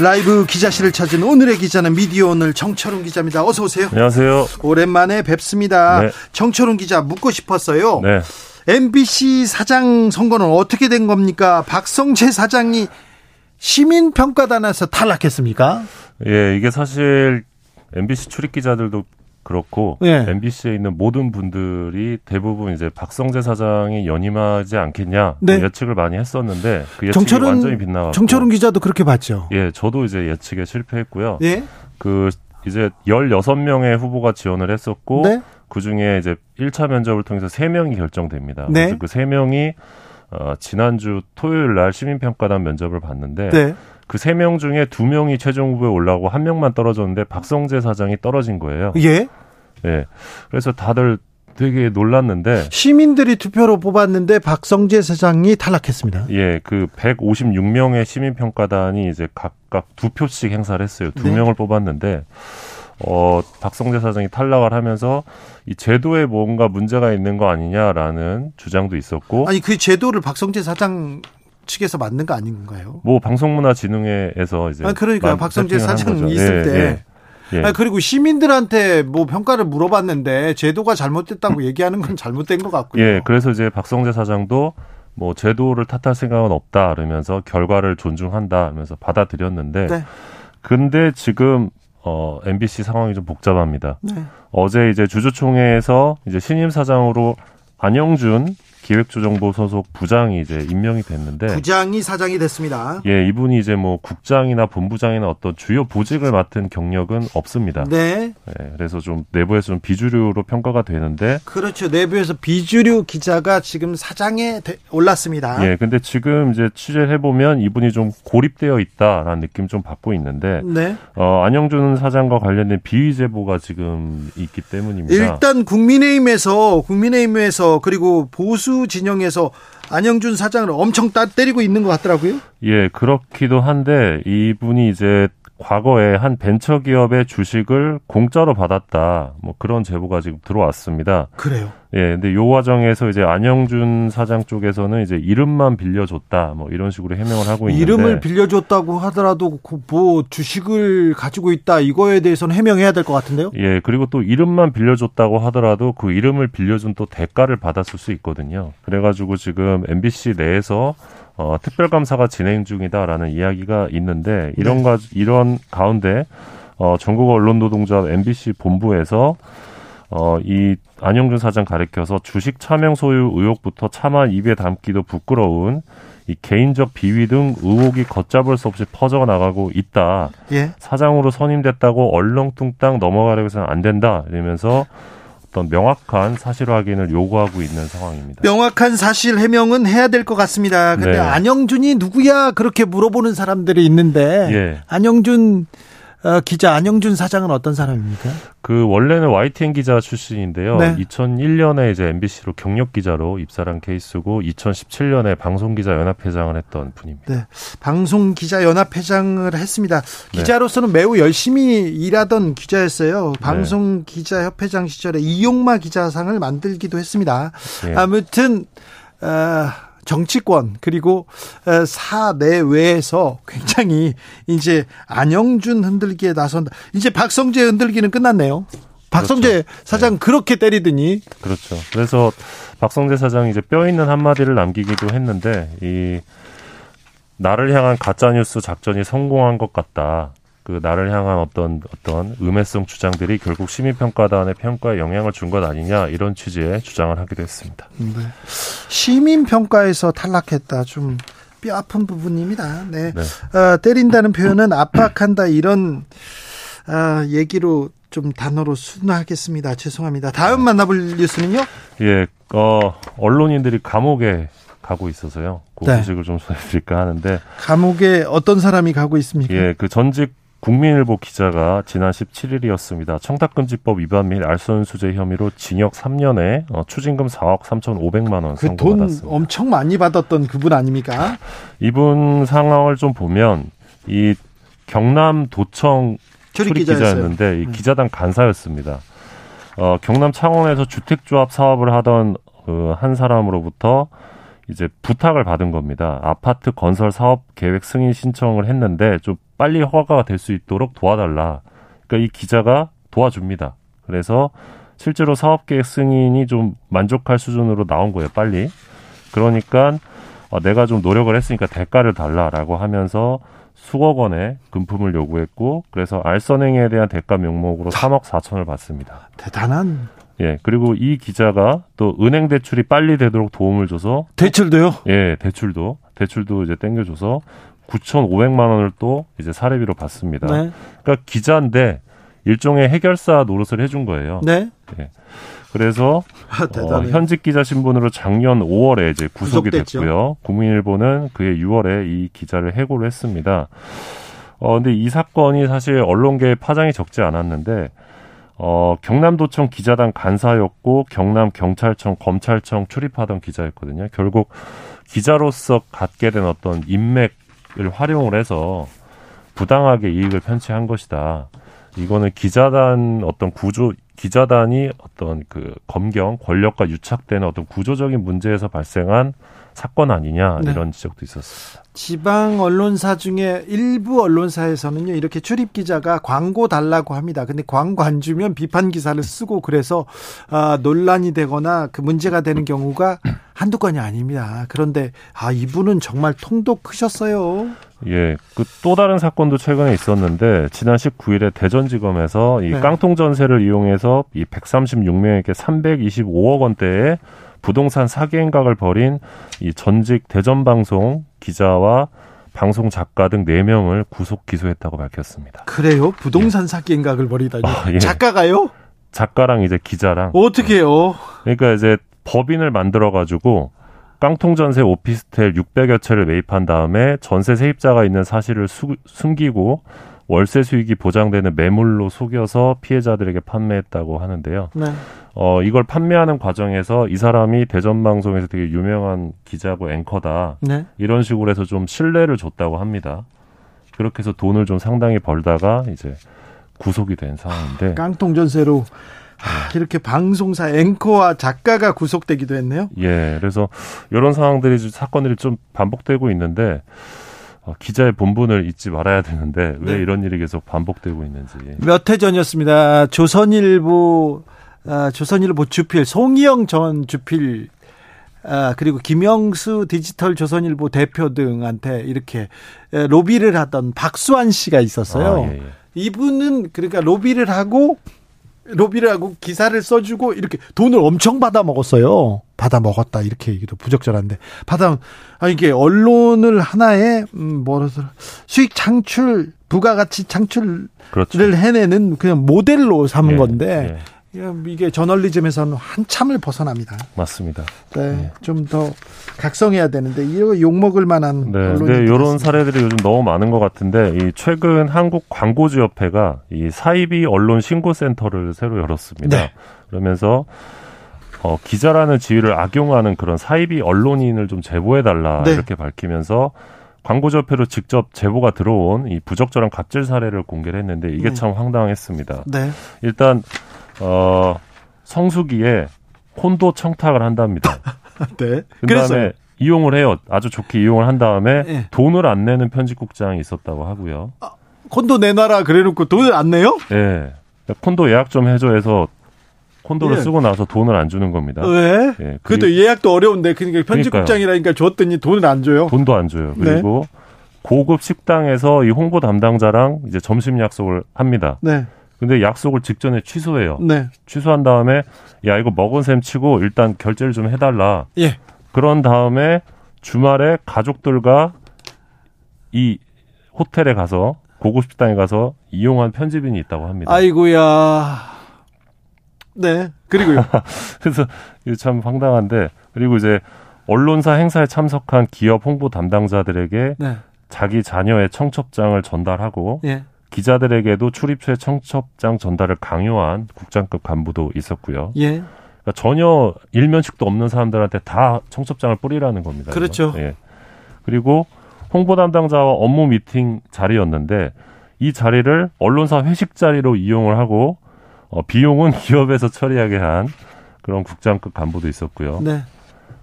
라이브 기자실을 찾은 오늘의 기자는 미디어 오늘 정철웅 기자입니다. 어서 오세요. 안녕하세요. 오랜만에 뵙습니다. 네. 정철웅 기자 묻고 싶었어요. 네. MBC 사장 선거는 어떻게 된 겁니까? 박성재 사장이 시민평가단에서 탈락했습니까? 예, 이게 사실 MBC 출입 기자들도 그렇고 예. MBC에 있는 모든 분들이 대부분 이제 박성재 사장이 연임하지 않겠냐 네. 뭐 예측을 많이 했었는데 그 예측이 정철은 완전히 빗나갔고 정철웅 기자도 그렇게 봤죠. 예, 저도 이제 예측에 실패했고요. 예. 그 이제 16명의 후보가 지원을 했었고 네. 그 중에 이제 1차 면접을 통해서 3명이 결정됩니다. 네. 그래서 그 3명이 어, 지난주 토요일 날 시민평가단 면접을 봤는데 네. 그세 명 중에 두 명이 최종 후보에 올라오고 한 명만 떨어졌는데 박성재 사장이 떨어진 거예요. 예. 예. 그래서 다들 되게 놀랐는데 시민들이 투표로 뽑았는데 박성재 사장이 탈락했습니다. 예, 그 156명의 시민 평가단이 이제 각각 두 표씩 행사를 했어요. 두 네. 명을 뽑았는데 어, 박성재 사장이 탈락을 하면서 이 제도에 뭔가 문제가 있는 거 아니냐라는 주장도 있었고 아니 그 제도를 박성재 사장 측에서 만든 거 아닌가요? 뭐 방송문화진흥회에서 이제 아 그러니까 만- 박성재 사장. 있을 예, 때. 예, 예. 아니, 그리고 시민들한테 뭐 평가를 물어봤는데 제도가 잘못됐다고 얘기하는 건 잘못된 것 같고요. 예, 그래서 이제 박성재 사장도 뭐 제도를 탓할 생각은 없다 그러면서 결과를 존중한다 하면서 받아들였는데 네. 근데 지금 어 MBC 상황이 좀 복잡합니다. 네. 어제 이제 주주총회에서 이제 신임 사장으로 안영준 기획조정부 소속 부장이 이제 임명이 됐는데 부장이 사장이 됐습니다. 예, 이분이 이제 뭐 국장이나 본부장이나 어떤 주요 보직을 맡은 경력은 없습니다. 네. 예, 그래서 좀 내부에서 좀 비주류로 평가가 되는데 그렇죠. 내부에서 비주류 기자가 지금 사장에 대- 올랐습니다. 예, 근데 지금 이제 취재를 해보면 이분이 좀 고립되어 있다라는 느낌 좀 받고 있는데, 네. 어, 안영준 사장과 관련된 비위 제보가 지금 있기 때문입니다. 일단 국민의힘에서 국민의힘에서 그리고 보수 진영에서 안영준 사장을 엄청 따 때리고 있는 것 같더라고요. 예, 그렇기도 한데, 이분이 이제 과거에 한 벤처 기업의 주식을 공짜로 받았다. 뭐 그런 제보가 지금 들어왔습니다. 그래요. 예, 근데 요 과정에서 이제 안영준 사장 쪽에서는 이제 이름만 빌려줬다. 뭐 이런 식으로 해명을 하고 있는데. 이름을 빌려줬다고 하더라도 그뭐 주식을 가지고 있다 이거에 대해서는 해명해야 될 것 같은데요. 예, 그리고 또 이름만 빌려줬다고 하더라도 그 이름을 빌려준 또 대가를 받았을 수 있거든요. 그래 가지고 지금 MBC 내에서 어, 특별감사가 진행 중이다라는 이야기가 있는데 이런 네. 가 이런 가운데 어, 전국 언론 노동조합 MBC 본부에서 어, 이 안영준 사장 가리켜서 주식 차명 소유 의혹부터 차마 입에 담기도 부끄러운 이 개인적 비위 등 의혹이 걷잡을 수 없이 퍼져 나가고 있다. 예. 사장으로 선임됐다고 얼렁뚱땅 넘어가려고 해서는 안 된다. 이러면서 어떤 명확한 사실 확인을 요구하고 있는 상황입니다. 명확한 사실 해명은 해야 될 것 같습니다. 근데 네. 안영준이 누구야 그렇게 물어보는 사람들이 있는데 예. 안영준 어, 기자 안영준 사장은 어떤 사람입니까? 그 원래는 YTN 기자 출신인데요. 네. 2001년에 이제 MBC로 경력 기자로 입사한 케이스고 2017년에 방송 기자 연합 회장을 했던 분입니다. 네. 방송 기자 연합 회장을 했습니다. 네. 기자로서는 매우 열심히 일하던 기자였어요. 방송 기자 협회장 시절에 이용마 기자상을 만들기도 했습니다. 예. 아무튼 어, 정치권 그리고 어, 사내외에서 굉장히 이제 안영준 흔들기에 나선다. 이제 박성재 흔들기는 끝났네요. 박성재 그렇죠. 사장 그렇게 때리더니 그렇죠. 그래서 박성재 사장이 이제 뼈 있는 한마디를 남기기도 했는데 이 나를 향한 가짜 뉴스 작전이 성공한 것 같다. 그 나를 향한 어떤 어떤 음해성 주장들이 결국 시민평가단의 평가에 영향을 준 것 아니냐 이런 취지의 주장을 하기도 했습니다. 네. 시민평가에서 탈락했다 좀 뼈 아픈 부분입니다. 네. 네. 어, 때린다는 표현은 압박한다 이런 어, 얘기로 좀 단어로 순화하겠습니다. 죄송합니다. 다음 만나볼 뉴스는요? 예, 어, 언론인들이 감옥에 가고 있어서요. 그 네. 소식을 좀 전해드릴까 하는데 감옥에 어떤 사람이 가고 있습니까? 예, 그 전직 국민일보 기자가 지난 17일이었습니다. 청탁금지법 위반 및 알선수재 혐의로 징역 3년에 어, 추징금 4억 3,500만 원 선고받았습니다. 그 돈 엄청 많이 받았던 그분 아닙니까? 이분 상황을 좀 보면 이 경남 도청 출입 기자였는데 이 네. 기자단 간사였습니다. 어, 경남 창원에서 주택조합 사업을 하던 그 한 사람으로부터 이제 부탁을 받은 겁니다. 아파트 건설 사업 계획 승인 신청을 했는데 좀 빨리 허가가 될 수 있도록 도와달라. 그러니까 이 기자가 도와줍니다. 그래서 실제로 사업 계획 승인이 좀 만족할 수준으로 나온 거예요. 빨리. 그러니까 어, 내가 좀 노력을 했으니까 대가를 달라라고 하면서 수억 원의 금품을 요구했고 그래서 알선행에 대한 대가 명목으로 3억 4천을 받습니다. 대단한. 예, 그리고 이 기자가 또 은행 대출이 빨리 되도록 도움을 줘서 대출도요? 예, 대출도 대출도 이제 땡겨줘서 9,500만 원을 또 이제 사례비로 받습니다. 네. 그러니까 기자인데 일종의 해결사 노릇을 해준 거예요. 네. 예. 그래서 아, 어, 현직 기자 신분으로 작년 5월에 이제 구속이 구속됐죠. 됐고요. 국민일보는 그해 6월에 이 기자를 해고를 했습니다. 어 근데 이 사건이 사실 언론계에 파장이 적지 않았는데 어 경남도청 기자단 간사였고 경남 경찰청 검찰청 출입하던 기자였거든요. 결국 기자로서 갖게 된 어떤 인맥을 활용을 해서 부당하게 이익을 편취한 것이다. 이거는 기자단 어떤 구조 기자단이 어떤 그 검경 권력과 유착되는 어떤 구조적인 문제에서 발생한 사건 아니냐 네. 이런 지적도 있었습니다. 지방 언론사 중에 일부 언론사에서는요 이렇게 출입 기자가 광고 달라고 합니다. 근데 광고 안 주면 비판 기사를 쓰고 그래서 아, 논란이 되거나 그 문제가 되는 경우가 한두 건이 아닙니다. 그런데 아 이분은 정말 통도 크셨어요. 예, 그 또 다른 사건도 최근에 있었는데 지난 19일에 대전지검에서 이 네. 깡통 전세를 이용해서 이 136명에게 325억 원대의 부동산 사기 행각을 벌인 이 전직 대전 방송 기자와 방송 작가 등 4명을 구속 기소했다고 밝혔습니다. 그래요? 부동산 예. 사기 행각을 벌이다니. 아, 예. 작가가요? 작가랑 이제 기자랑. 어떻게 해요? 그러니까 이제 법인을 만들어 가지고 깡통 전세 오피스텔 600여 채를 매입한 다음에 전세 세입자가 있는 사실을 수, 숨기고 월세 수익이 보장되는 매물로 속여서 피해자들에게 판매했다고 하는데요. 네. 어, 이걸 판매하는 과정에서 이 사람이 대전 방송에서 되게 유명한 기자고 앵커다. 네. 이런 식으로 해서 좀 신뢰를 줬다고 합니다. 그렇게 해서 돈을 좀 상당히 벌다가 이제 구속이 된 상황인데. 깡통 전세로 하, 이렇게 방송사 앵커와 작가가 구속되기도 했네요. 예, 그래서 이런 상황들이 사건들이 좀 반복되고 있는데 어, 기자의 본분을 잊지 말아야 되는데 왜 네. 이런 일이 계속 반복되고 있는지. 몇 해 전이었습니다. 조선일보 아, 조선일보 주필 송희영 전 주필 아, 그리고 김영수 디지털 조선일보 대표 등한테 이렇게 로비를 하던 박수환 씨가 있었어요. 아, 예, 예. 이분은 그러니까 로비를 하고 로비를 하고 기사를 써주고 이렇게 돈을 엄청 받아 먹었어요. 받아 먹었다 이렇게 얘기도 부적절한데 받아 아 이게 언론을 하나의 음 뭐라서 수익 창출 부가가치 창출을 그렇죠. 해내는 그냥 모델로 삼은 예, 건데 예. 이게 저널리즘에서는 한참을 벗어납니다. 맞습니다. 네, 네. 좀 더 각성해야 되는데 이거 욕 먹을 만한 네, 네 이런 사례들이 요즘 너무 많은 것 같은데 이 최근 한국 광고주협회가 이 사이비 언론 신고 센터를 새로 열었습니다. 네. 그러면서 어, 기자라는 지위를 악용하는 그런 사이비 언론인을 좀 제보해 달라 네. 이렇게 밝히면서 광고협회로 직접 제보가 들어온 이 부적절한 갑질 사례를 공개를 했는데 이게 네. 참 황당했습니다. 네. 일단 어, 성수기에 콘도 청탁을 한답니다. 네. 그다음에 이용을 해요. 아주 좋게 이용을 한 다음에 네. 돈을 안 내는 편집국장이 있었다고 하고요. 아, 콘도 내놔라 그래놓고 돈을 안 내요? 네. 콘도 예약 좀 해줘 해서 콘도를 예. 쓰고 나서 돈을 안 주는 겁니다. 왜? 예, 그래도 예약도 어려운데 그러니까 편집국장이라니까 줬더니 돈을 안 줘요. 돈도 안 줘요. 그리고 네. 고급 식당에서 이 홍보 담당자랑 이제 점심 약속을 합니다. 네. 근데 약속을 직전에 취소해요. 네. 취소한 다음에 야 이거 먹은 셈 치고 일단 결제를 좀 해달라. 예. 그런 다음에 주말에 가족들과 이 호텔에 가서 고급 식당에 가서 이용한 편집인이 있다고 합니다. 아이고야. 네. 그리고요. 그래서 참 황당한데 그리고 이제 언론사 행사에 참석한 기업 홍보 담당자들에게 네. 자기 자녀의 청첩장을 전달하고 예. 기자들에게도 출입처의 청첩장 전달을 강요한 국장급 간부도 있었고요. 예. 그러니까 전혀 일면식도 없는 사람들한테 다 청첩장을 뿌리라는 겁니다. 그렇죠. 예. 그리고 홍보 담당자와 업무 미팅 자리였는데 이 자리를 언론사 회식 자리로 이용을 하고 어, 비용은 기업에서 처리하게 한 그런 국장급 간부도 있었고요. 네.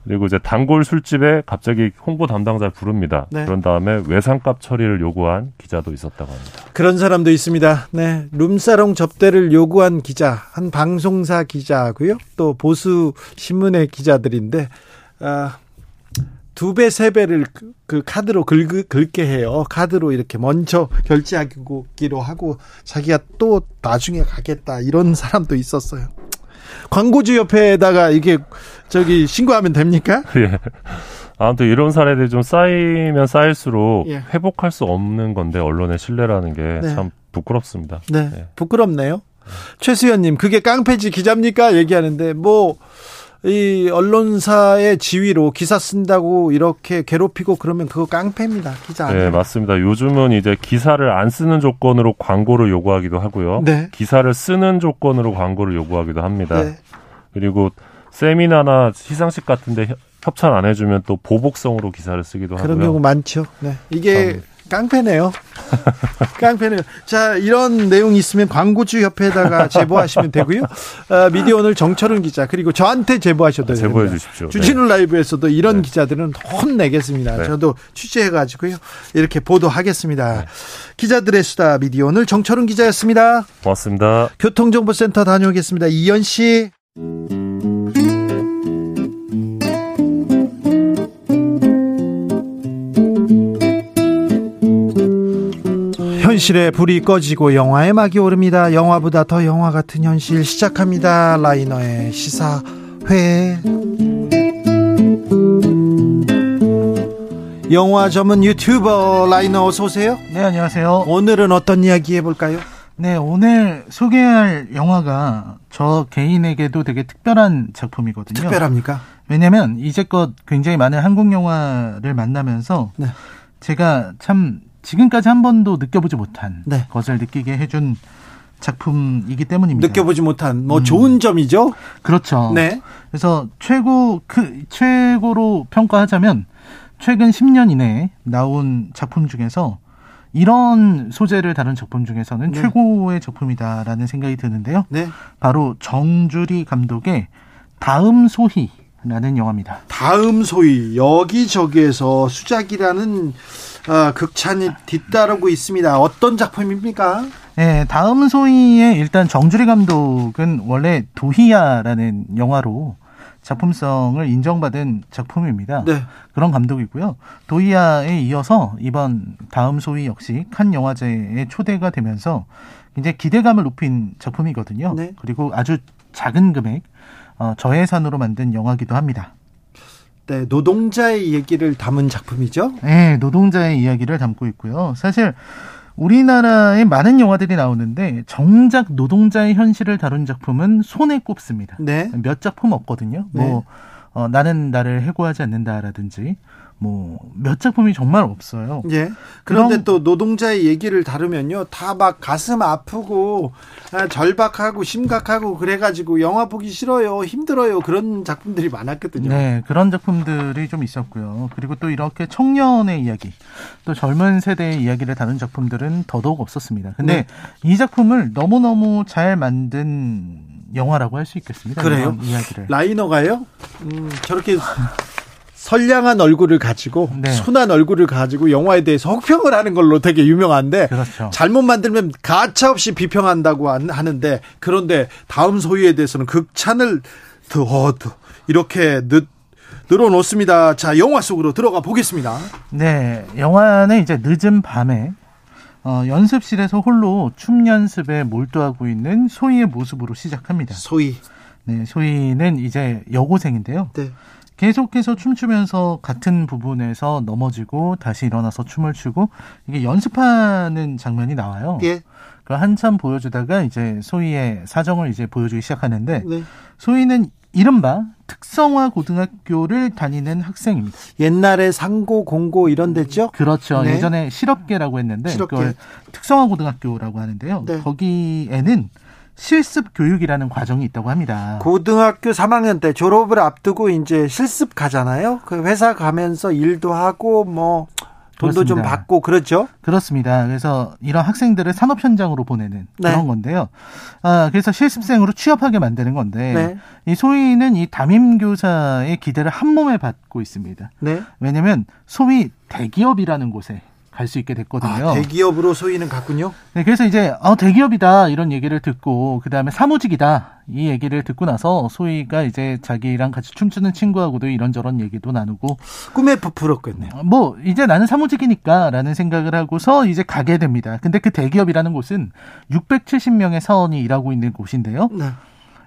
그리고 이제 단골 술집에 갑자기 홍보 담당자를 부릅니다. 네. 그런 다음에 외상값 처리를 요구한 기자도 있었다고 합니다. 그런 사람도 있습니다. 네. 룸사롱 접대를 요구한 기자, 한 방송사 기자고요. 또 보수 신문의 기자들인데 아, 두 배, 세 배를 그, 그 카드로 긁, 긁게 해요. 카드로 이렇게 먼저 결제하기로 하고 자기가 또 나중에 가겠다 이런 사람도 있었어요. 광고주 협회에다가 이게 저기 신고하면 됩니까? 예. 아무튼 이런 사례들이 좀 쌓이면 쌓일수록 예. 회복할 수 없는 건데 언론의 신뢰라는 게 네. 참 부끄럽습니다. 네. 예. 부끄럽네요. 최수연님, 그게 깡패지 기자입니까? 얘기하는데, 뭐, 이 언론사의 지위로 기사 쓴다고 이렇게 괴롭히고 그러면 그거 깡패입니다. 기자 네. 맞습니다. 요즘은 이제 기사를 안 쓰는 조건으로 광고를 요구하기도 하고요. 네. 기사를 쓰는 조건으로 광고를 요구하기도 합니다. 네. 그리고 세미나나 시상식 같은데 협- 협찬 안 해주면 또 보복성으로 기사를 쓰기도 그런 하고요. 경우 많죠. 네. 이게 깡패네요. 깡패네요. 자, 이런 내용이 있으면 광고주 협회에다가 제보하시면 되고요. 어, 미디어 오늘 정철은 기자, 그리고 저한테 제보하셔도 됩니다. 제보해 주십시오. 주진우 라이브에서도 이런 네. 기자들은 혼내겠습니다. 네. 저도 취재해 가지고요. 이렇게 보도하겠습니다. 기자들의 수다 미디어 오늘 정철은 기자였습니다. 네, 고맙습니다. 교통정보센터 다녀오겠습니다. 이현 씨. 현실의 불이 꺼지고 영화의 막이 오릅니다. 영화보다 더 영화 같은 현실 시작합니다. 라이너의 시사회. 영화 전문 유튜버 라이너 어서 오세요. 네, 안녕하세요. 오늘은 어떤 이야기 해볼까요? 네, 오늘 소개할 영화가 저 개인에게도 되게 특별한 작품이거든요. 특별합니까? 왜냐면 이제껏 굉장히 많은 한국 영화를 만나면서 네. 제가 참 지금까지 한 번도 느껴보지 못한 네. 것을 느끼게 해준 작품이기 때문입니다. 느껴보지 못한 뭐 음. 좋은 점이죠. 그렇죠. 네. 그래서 최고 그 최고로 평가하자면 최근 10년 이내에 나온 작품 중에서 이런 소재를 다룬 작품 중에서는 네. 최고의 작품이다라는 생각이 드는데요. 네. 바로 정주리 감독의 다음 소희라는 영화입니다. 다음 소위 여기저기에서 수작이라는 어, 극찬이 뒤따르고 있습니다. 어떤 작품입니까? 네, 다음 소희의 일단 정주리 감독은 원래 도희야라는 영화로 작품성을 인정받은 작품입니다. 네. 그런 감독이고요. 도이아에 이어서 이번 다음 소위 역시 칸 영화제에 초대가 되면서 굉장히 기대감을 높인 작품이거든요. 네. 그리고 아주 작은 금액 어, 저예산으로 만든 영화기도 합니다. 네, 노동자의 얘기를 담은 작품이죠. 네, 노동자의 이야기를 담고 있고요. 사실 우리나라에 많은 영화들이 나오는데 정작 노동자의 현실을 다룬 작품은 손에 꼽습니다. 네. 몇 작품 없거든요. 뭐 어, 나는 나를 해고하지 않는다라든지 뭐 몇 작품이 정말 없어요. 예. 그런데 그럼- 또 노동자의 얘기를 다루면요. 다 막 가슴 아프고 아, 절박하고 심각하고 그래가지고 영화 보기 싫어요. 힘들어요. 그런 작품들이 많았거든요. 네, 그런 작품들이 좀 있었고요. 그리고 또 이렇게 청년의 이야기, 또 젊은 세대의 이야기를 다룬 작품들은 더더욱 없었습니다. 근데 네. 이 작품을 너무 너무 잘 만든 영화라고 할 수 있겠습니다. 그래요? 이야기를. 라이너가요. 음, 저렇게 선량한 얼굴을 가지고 네. 순한 얼굴을 가지고 영화에 대해서 혹평을 하는 걸로 되게 유명한데 그렇죠. 잘못 만들면 가차없이 비평한다고 한- 하는데 그런데 다음 소유에 대해서는 극찬을 더, 더 이렇게 늦 늘어놓습니다. 자, 영화 속으로 들어가 보겠습니다. 네, 영화는 이제 늦은 밤에 어, 연습실에서 홀로 춤 연습에 몰두하고 있는 소희의 모습으로 시작합니다. 소희. 네, 소희는 이제 여고생인데요. 네. 계속해서 춤추면서 같은 부분에서 넘어지고 다시 일어나서 춤을 추고 이게 연습하는 장면이 나와요. 예. 그 한참 보여주다가 이제 소희의 사정을 이제 보여주기 시작하는데 네. 소희는 이른바 특성화 고등학교를 다니는 학생입니다. 옛날에 상고, 공고 이런 데죠? 그렇죠. 네. 예전에 실업계라고 했는데 실업계. 그걸 특성화 고등학교라고 하는데요. 네. 거기에는 실습 교육이라는 과정이 있다고 합니다. 고등학교 3학년 때 졸업을 앞두고 이제 실습 가잖아요. 그 회사 가면서 일도 하고 뭐 돈도 좀 그렇습니다. 받고 그렇죠. 그렇습니다. 그래서 이런 학생들을 산업 현장으로 보내는 네. 그런 건데요. 아, 그래서 실습생으로 취업하게 만드는 건데 네. 이 소위는 이 담임 교사의 기대를 한 몸에 받고 있습니다. 네. 왜냐하면 소위 대기업이라는 곳에 갈 수 있게 됐거든요. 아, 대기업으로 소위는 갔군요. 네, 그래서 이제 어, 대기업이다 이런 얘기를 듣고 그 다음에 사무직이다 이 얘기를 듣고 나서 소희가 이제 자기랑 같이 춤추는 친구하고도 이런저런 얘기도 나누고 꿈에 부풀었겠네요. 어, 뭐 이제 나는 사무직이니까라는 생각을 하고서 이제 가게 됩니다. 근데 그 대기업이라는 곳은 670명의 사원이 일하고 있는 곳인데요. 네.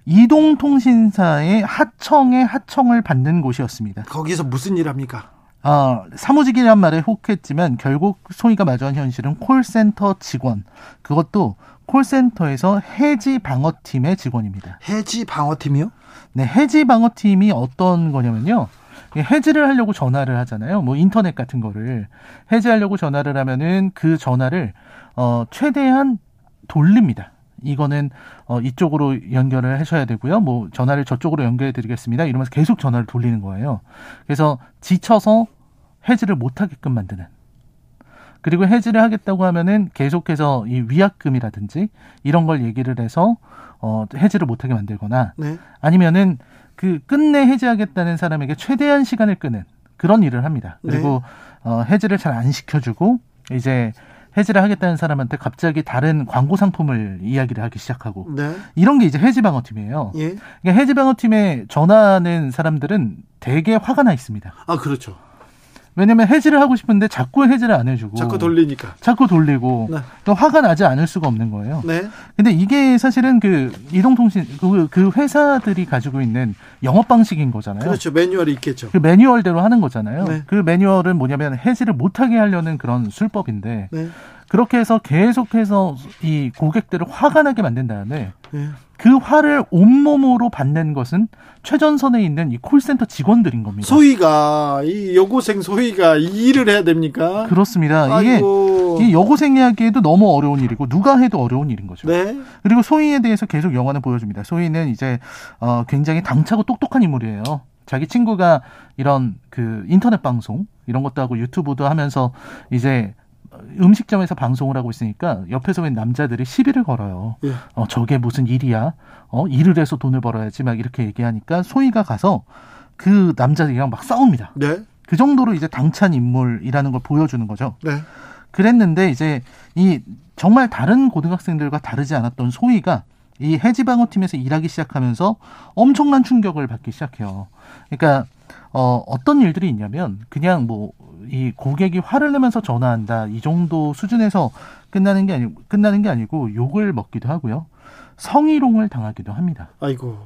이동통신사의 하청의 하청을 받는 곳이었습니다. 거기서 무슨 일 합니까? 아, 사무직이란 말에 혹했지만 결국 소희가 마주한 현실은 콜센터 직원. 그것도 콜센터에서 해지 방어팀의 직원입니다. 해지 방어팀이요? 네, 해지 방어팀이 어떤 거냐면요. 이 해지를 하려고 전화를 하잖아요. 뭐 인터넷 같은 거를 해지하려고 전화를 하면은 그 전화를 어 최대한 돌립니다. 이거는 어 이쪽으로 연결을 하셔야 되고요. 뭐 전화를 저쪽으로 연결해 드리겠습니다. 이러면서 계속 전화를 돌리는 거예요. 그래서 지쳐서 해지를 못 하게끔 만드는 그리고 해지를 하겠다고 하면은 계속해서 이 위약금이라든지 이런 걸 얘기를 해서 어 해지를 못 하게 만들거나 네. 아니면은 그 끝내 해지하겠다는 사람에게 최대한 시간을 끄는 그런 일을 합니다. 그리고 어, 해지를 잘 안 시켜주고 이제 해지를 하겠다는 사람한테 갑자기 다른 광고 상품을 이야기를 하기 시작하고 네. 이런 게 이제 해지 방어팀이에요. 예. 그러니까 해지 방어팀에 전화하는 사람들은 되게 화가 나 있습니다. 아, 그렇죠. 왜냐면 해지를 하고 싶은데 자꾸 해지를 안 해주고 자꾸 돌리니까. 자꾸 돌리고 네. 또 화가 나지 않을 수가 없는 거예요. 네. 근데 이게 사실은 그 이동통신 그, 그 회사들이 가지고 있는 영업 방식인 거잖아요. 그렇죠. 매뉴얼이 있겠죠. 그 매뉴얼대로 하는 거잖아요. 네. 그 매뉴얼은 뭐냐면 해지를 못하게 하려는 그런 술법인데 네. 그렇게 해서 계속해서 이 고객들을 화가 나게 만든 다음에 예. 그 화를 온몸으로 받는 것은 최전선에 있는 이 콜센터 직원들인 겁니다. 소희가 이 여고생 소희가 이 일을 해야 됩니까? 그렇습니다. 이게 아이고. 이 여고생이 하기에도 너무 어려운 일이고 누가 해도 어려운 일인 거죠. 네. 그리고 소희에 대해서 계속 영화는 보여줍니다. 소희는 이제 어 굉장히 당차고 똑똑한 인물이에요. 자기 친구가 이런 그 인터넷 방송 이런 것도 하고 유튜브도 하면서 이제 음식점에서 방송을 하고 있으니까 옆에서 웬 남자들이 시비를 걸어요. 예. 어 저게 무슨 일이야? 어 일을 해서 돈을 벌어야지 막 이렇게 얘기하니까 소희가 가서 그 남자들이랑 막 싸웁니다. 네. 그 정도로 이제 당찬 인물이라는 걸 보여주는 거죠. 네. 그랬는데 이제 이 정말 다른 고등학생들과 다르지 않았던 소희가 이 해지방어 팀에서 일하기 시작하면서 엄청난 충격을 받기 시작해요. 그러니까 어 어떤 일들이 있냐면 그냥 뭐 이 고객이 화를 내면서 전화한다 이 정도 수준에서 끝나는 게 아니 끝나는 게 아니고 욕을 먹기도 하고요. 성희롱을 당하기도 합니다. 아이고.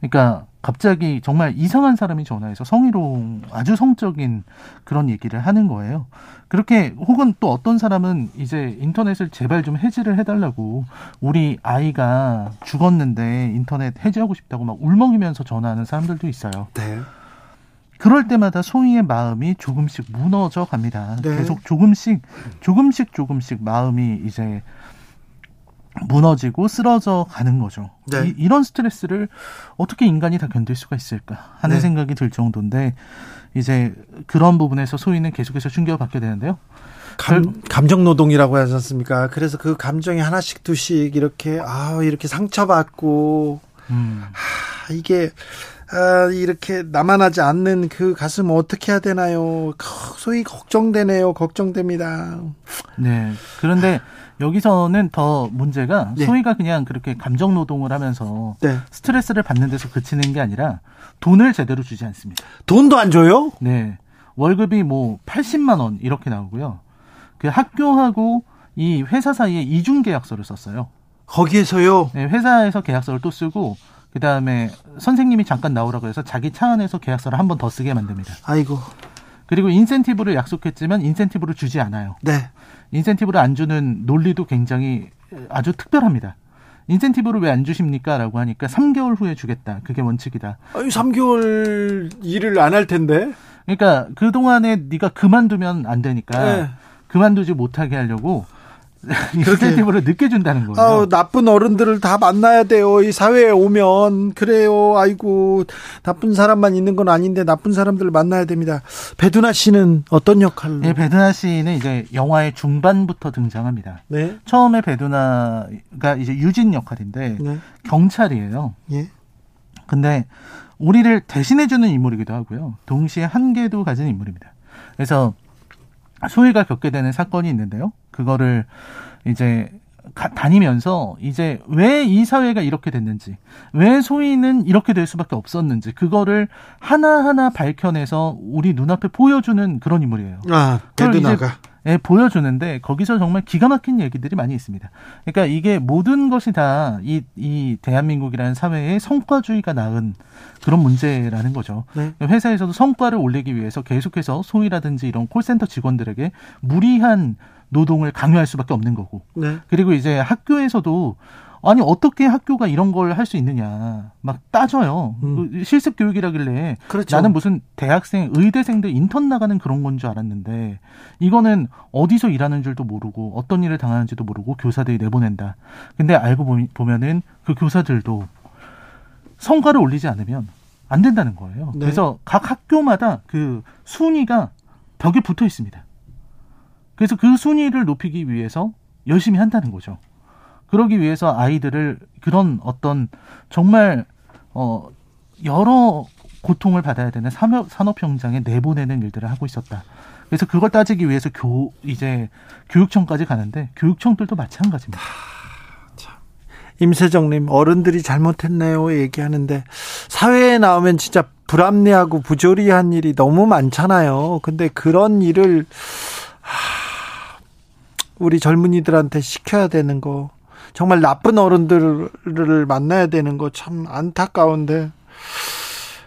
그러니까 갑자기 정말 이상한 사람이 전화해서 성희롱 아주 성적인 그런 얘기를 하는 거예요. 그렇게 혹은 또 어떤 사람은 이제 인터넷을 제발 좀 해지를 해달라고 우리 아이가 죽었는데 인터넷 해지하고 싶다고 막 울먹이면서 전화하는 사람들도 있어요. 네. 그럴 때마다 소희의 마음이 조금씩 무너져 갑니다. 네. 계속 조금씩 조금씩 조금씩 마음이 이제 무너지고 쓰러져 가는 거죠. 네. 이, 런 스트레스를 어떻게 인간이 다 견딜 수가 있을까 하는 네. 생각이 들 정도인데 이제 그런 부분에서 소희는 계속해서 충격을 받게 되는데요. 감, 감정 노동이라고 하지 않습니까? 그래서 그 감정이 하나씩 두씩 이렇게 아 이렇게 상처받고 음, 아, 이게 아, 이렇게 남아나지 않는 그 가슴 어떻게 해야 되나요? 소위 걱정되네요. 걱정됩니다. 네. 그런데 여기서는 더 문제가 네. 소위가 그냥 그렇게 감정 노동을 하면서 네. 스트레스를 받는 데서 그치는 게 아니라 돈을 제대로 주지 않습니다. 돈도 안 줘요? 네. 월급이 뭐 80만 원 이렇게 나오고요. 그 학교하고 이 회사 사이에 이중 계약서를 썼어요. 거기에서요. 네, 회사에서 계약서를 또 쓰고 그 다음에 선생님이 잠깐 나오라고 해서 자기 차 안에서 계약서를 한 번 더 쓰게 만듭니다. 아이고. 그리고 인센티브를 약속했지만 인센티브를 주지 않아요. 네. 인센티브를 안 주는 논리도 굉장히 아주 특별합니다. 인센티브를 왜 안 주십니까? 라고 하니까 3개월 후에 주겠다. 그게 원칙이다. 아니, 3개월 일을 안 할 텐데. 그러니까 그동안에 네가 그만두면 안 되니까 네. 그만두지 못하게 하려고 인센티브를 늦게 준다는 거예요. 아우, 나쁜 어른들을 다 만나야 돼요. 이 사회에 오면. 그래요. 아이고, 나쁜 사람만 있는 건 아닌데, 나쁜 사람들을 만나야 됩니다. 배두나 씨는 어떤 역할로? 예, 배두나 씨는 이제 영화의 중반부터 등장합니다. 네. 처음에 배두나가 이제 유진 역할인데 네. 경찰이에요. 예. 근데 우리를 대신해주는 인물이기도 하고요. 동시에 한계도 가진 인물입니다. 그래서 소희가 겪게 되는 사건이 있는데요. 그거를 이제 가- 다니면서 이제 왜 이 사회가 이렇게 됐는지, 왜 소희는 이렇게 될 수밖에 없었는지, 그거를 하나하나 밝혀내서 우리 눈앞에 보여주는 그런 인물이에요. 아, 그걸 배두나가. 예, 보여주는데 거기서 정말 기가 막힌 얘기들이 많이 있습니다. 그러니까 이게 모든 것이 다이 이 대한민국이라는 사회의 성과주의가 낳은 그런 문제라는 거죠. 네. 회사에서도 성과를 올리기 위해서 계속해서 소위라든지 이런 콜센터 직원들에게 무리한 노동을 강요할 수밖에 없는 거고. 네. 그리고 이제 학교에서도 아니 어떻게 학교가 이런 걸 할 수 있느냐 막 따져요. 음. 그 실습 교육이라길래 그렇죠. 나는 무슨 대학생, 의대생들 인턴 나가는 그런 건 줄 알았는데 이거는 어디서 일하는 줄도 모르고 어떤 일을 당하는지도 모르고 교사들이 내보낸다. 근데 알고 보면- 보면은 그 교사들도 성과를 올리지 않으면 안 된다는 거예요. 네. 그래서 각 학교마다 그 순위가 벽에 붙어 있습니다. 그래서 그 순위를 높이기 위해서 열심히 한다는 거죠. 그러기 위해서 아이들을 그런 어떤 정말 어 여러 고통을 받아야 되는 산업 산업 현장에 내보내는 일들을 하고 있었다. 그래서 그걸 따지기 위해서 교 이제 교육청까지 가는데 교육청들도 마찬가지입니다. 임세정님, 어른들이 잘못했네요. 얘기하는데, 사회에 나오면 진짜 불합리하고 부조리한 일이 너무 많잖아요. 근데 그런 일을, 하, 우리 젊은이들한테 시켜야 되는 거, 정말 나쁜 어른들을 만나야 되는 거 참 안타까운데,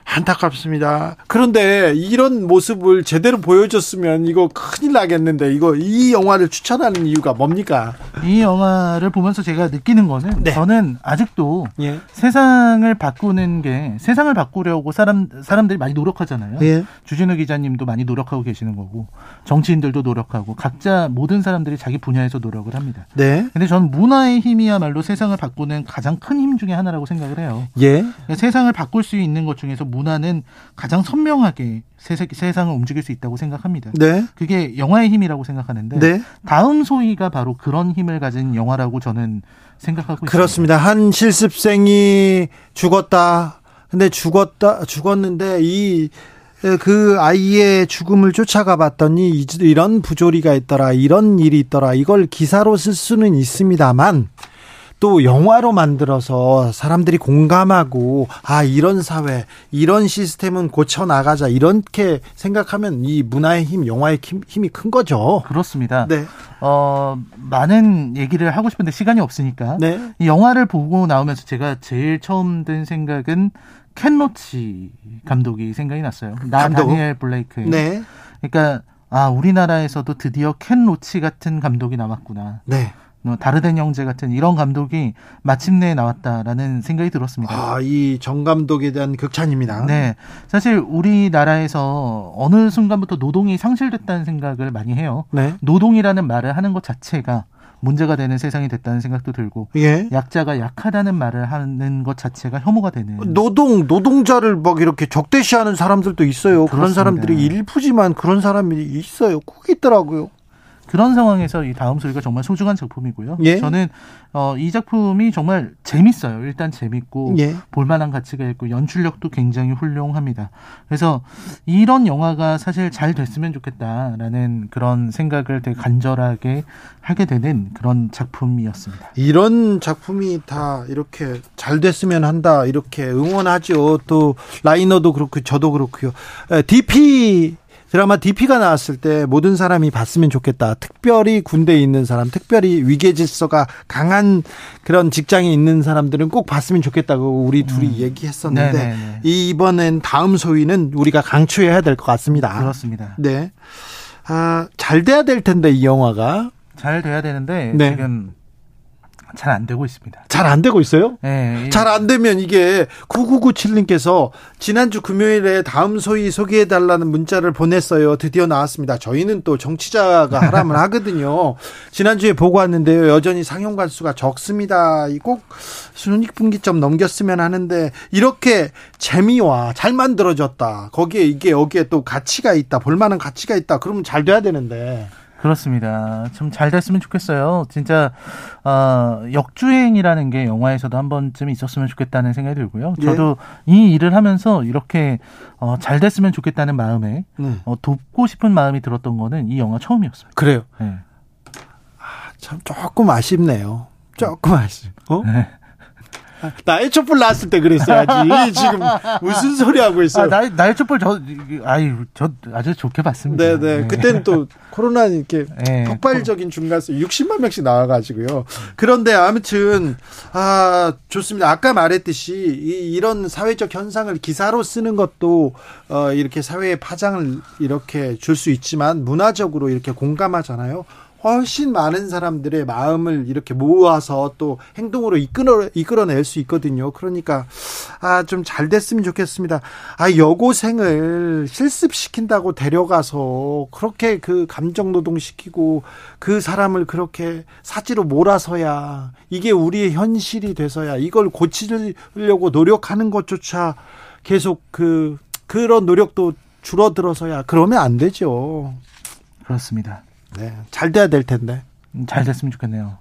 안타깝습니다. 그런데 이런 모습을 제대로 보여줬으면 이거 큰일 나겠는데, 이거, 이 영화를 추천하는 이유가 뭡니까? 이 영화를 보면서 제가 느끼는 거는 네. 저는 아직도 예. 세상을 바꾸는 게 세상을 바꾸려고 사람 사람들이 많이 노력하잖아요. 예. 주진우 기자님도 많이 노력하고 계시는 거고 정치인들도 노력하고 각자 모든 사람들이 자기 분야에서 노력을 합니다. 네. 근데 저는 문화의 힘이야말로 세상을 바꾸는 가장 큰 힘 중에 하나라고 생각을 해요. 예. 세상을 바꿀 수 있는 것 중에서 문화는 가장 선명하게 세, 세상을 움직일 수 있다고 생각합니다. 네. 그게 영화의 힘이라고 생각하는데 네. 다음 소희가 바로 그런 힘을 가진 영화라고 저는 생각하고 있습니다. 그렇습니다. 한 실습생이 죽었다. 근데 죽었다, 죽었는데 이, 그 아이의 죽음을 쫓아가 봤더니 이- 이런 부조리가 있더라, 이런 일이 있더라, 이걸 기사로 쓸 수는 있습니다만 또 영화로 만들어서 사람들이 공감하고 아 이런 사회 이런 시스템은 고쳐 나가자 이렇게 생각하면 이 문화의 힘 영화의 힘, 힘이 큰 거죠. 그렇습니다. 네, 어, 많은 얘기를 하고 싶은데 시간이 없으니까 네, 이 영화를 보고 나오면서 제가 제일 처음 든 생각은 켄 로치 감독이 생각이 났어요. 나 감독? 다니엘 블레이크. 네, 그러니까 아 우리나라에서도 드디어 켄 로치 같은 감독이 나왔구나. 네. 뭐 다르덴 형제 같은 이런 감독이 마침내 나왔다라는 생각이 들었습니다. 아, 이 정 감독에 대한 극찬입니다. 네. 사실 우리나라에서 어느 순간부터 노동이 상실됐다는 생각을 많이 해요. 네. 노동이라는 말을 하는 것 자체가 문제가 되는 세상이 됐다는 생각도 들고 예. 약자가 약하다는 말을 하는 것 자체가 혐오가 되는 노동 노동자를 막 이렇게 적대시하는 사람들도 있어요. 그런 그렇습니다. 사람들이 일부지만 그런 사람이 있어요. 꼭 있더라고요. 그런 상황에서 이 다음 소리가 정말 소중한 작품이고요. 예. 저는 어, 이 작품이 정말 재밌어요. 일단 재밌고 예. 볼만한 가치가 있고 연출력도 굉장히 훌륭합니다. 그래서 이런 영화가 사실 잘 됐으면 좋겠다라는 그런 생각을 되게 간절하게 하게 되는 그런 작품이었습니다. 이런 작품이 다 이렇게 잘 됐으면 한다 이렇게 응원하죠. 또 라이너도 그렇고 저도 그렇고요. 에, DP 드라마 DP가 나왔을 때 모든 사람이 봤으면 좋겠다. 특별히 군대에 있는 사람, 특별히 위계 질서가 강한 그런 직장에 있는 사람들은 꼭 봤으면 좋겠다고 우리 둘이 얘기했었는데 네네네. 이번엔 다음 소위는 우리가 강추해야 될 것 같습니다. 그렇습니다. 네. 아, 잘 돼야 될 텐데 이 영화가 잘 돼야 되는데 네. 지금 잘 안 되고 있습니다. 잘 안 되고 있어요? 네, 이- 잘안 되면 이게 9997님께서 지난주 금요일에 다음 소위 소개해 달라는 문자를 보냈어요. 드디어 나왔습니다. 저희는 또 정치자가 하라면 하거든요. 지난주에 보고 왔는데요. 여전히 상영 관수가 적습니다. 이꼭 순익분기점 넘겼으면 하는데 이렇게 재미와 잘 만들어졌다. 거기에 이게 여기에 또 가치가 있다. 볼만한 가치가 있다. 그러면 잘 돼야 되는데. 그렇습니다. 좀 잘 됐으면 좋겠어요. 진짜 어, 역주행이라는 게 영화에서도 한 번쯤 있었으면 좋겠다는 생각이 들고요. 예. 저도 이 일을 하면서 이렇게 어, 잘 됐으면 좋겠다는 마음에 네. 어, 돕고 싶은 마음이 들었던 거는 이 영화 처음이었습니다. 그래요. 네. 참 조금 아쉽네요. 조금 아쉽. 어? 네. 나의 촛불 나왔을 때 그랬어야지. 지금 무슨 소리 하고 있어요? 아, 나의, 촛불 저, 아유, 저 아주 좋게 봤습니다. 네네. 그때는 또 코로나 이렇게 네. 폭발적인 중간수 60만 명씩 나와가지고요. 그런데 아무튼 아 좋습니다. 아까 말했듯이 이, 이런 사회적 현상을 기사로 쓰는 것도 어, 이렇게 사회의 파장을 이렇게 줄 수 있지만 문화적으로 이렇게 공감하잖아요. 훨씬 많은 사람들의 마음을 이렇게 모아서 또 행동으로 이끌어 이끌어낼 수 있거든요. 그러니까 아 좀 잘 됐으면 좋겠습니다. 아 여고생을 실습시킨다고 데려가서 그렇게 그 감정 노동시키고 그 사람을 그렇게 사지로 몰아서야 이게 우리의 현실이 돼서야 이걸 고치려고 노력하는 것조차 계속 그 그런 노력도 줄어들어서야 그러면 안 되죠. 그렇습니다. 네, 잘 돼야 될 텐데. 음, 잘 됐으면 좋겠네요.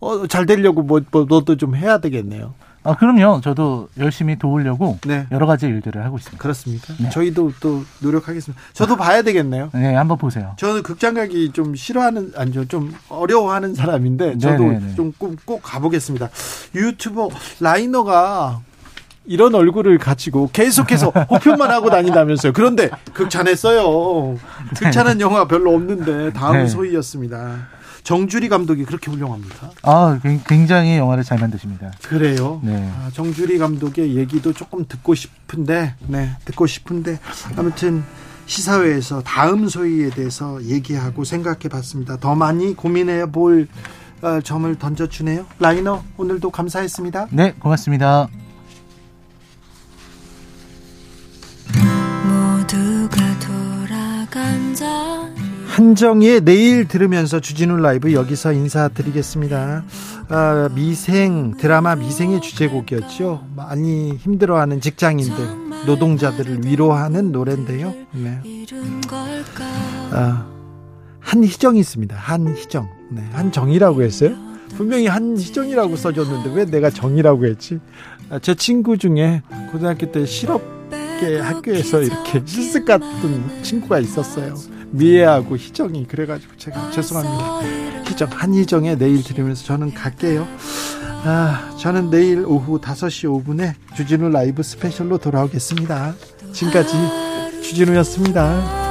어, 잘 되려고 뭐, 뭐 너도 좀 해야 되겠네요. 아, 그럼요. 저도 열심히 도우려고 네. 여러 가지 일들을 하고 있습니다. 그렇습니까? 네. 저희도 또 노력하겠습니다. 저도 봐야 되겠네요. 네, 한번 보세요. 저는 극장 가기 좀 싫어하는 아니죠 좀 어려워하는 사람인데 저도 네네네. 좀꼭 가보겠습니다. 유튜버 라이너가 이런 얼굴을 가지고 계속해서 호편만 하고 다닌다면서요. 그런데 극찬했어요. 극찬한 영화 별로 없는데 다음 네. 소희였습니다. 정주리 감독이 그렇게 훌륭합니까? 아, 굉- 굉장히 영화를 잘 만드십니다. 그래요. 네. 아, 정주리 감독의 얘기도 조금 듣고 싶은데, 네, 듣고 싶은데, 아무튼 시사회에서 다음 소위에 대해서 얘기하고 생각해 봤습니다. 더 많이 고민해 볼 어, 점을 던져주네요. 라이너, 오늘도 감사했습니다. 네, 고맙습니다. 한정희의 내일 들으면서 주진우 라이브 여기서 인사드리겠습니다. 아, 미생 드라마 미생의 주제곡이었죠. 많이 힘들어하는 직장인들, 노동자들을 위로하는 노래인데요. 네. 아, 한희정이 있습니다. 한희정. 네, 한정이라고 했어요? 분명히 한희정이라고 써줬는데 왜 내가 정이라고 했지? 아, 제 친구 중에 고등학교 때 실업계 학교에서 이렇게 실습 같은 친구가 있었어요. 미애하고 희정이 그래가지고 제가 죄송합니다. 희정 한희정의 내일 들으면서 저는 갈게요. 아, 저는 내일 오후 5시 5분에 주진우 라이브 스페셜로 돌아오겠습니다. 지금까지 주진우였습니다.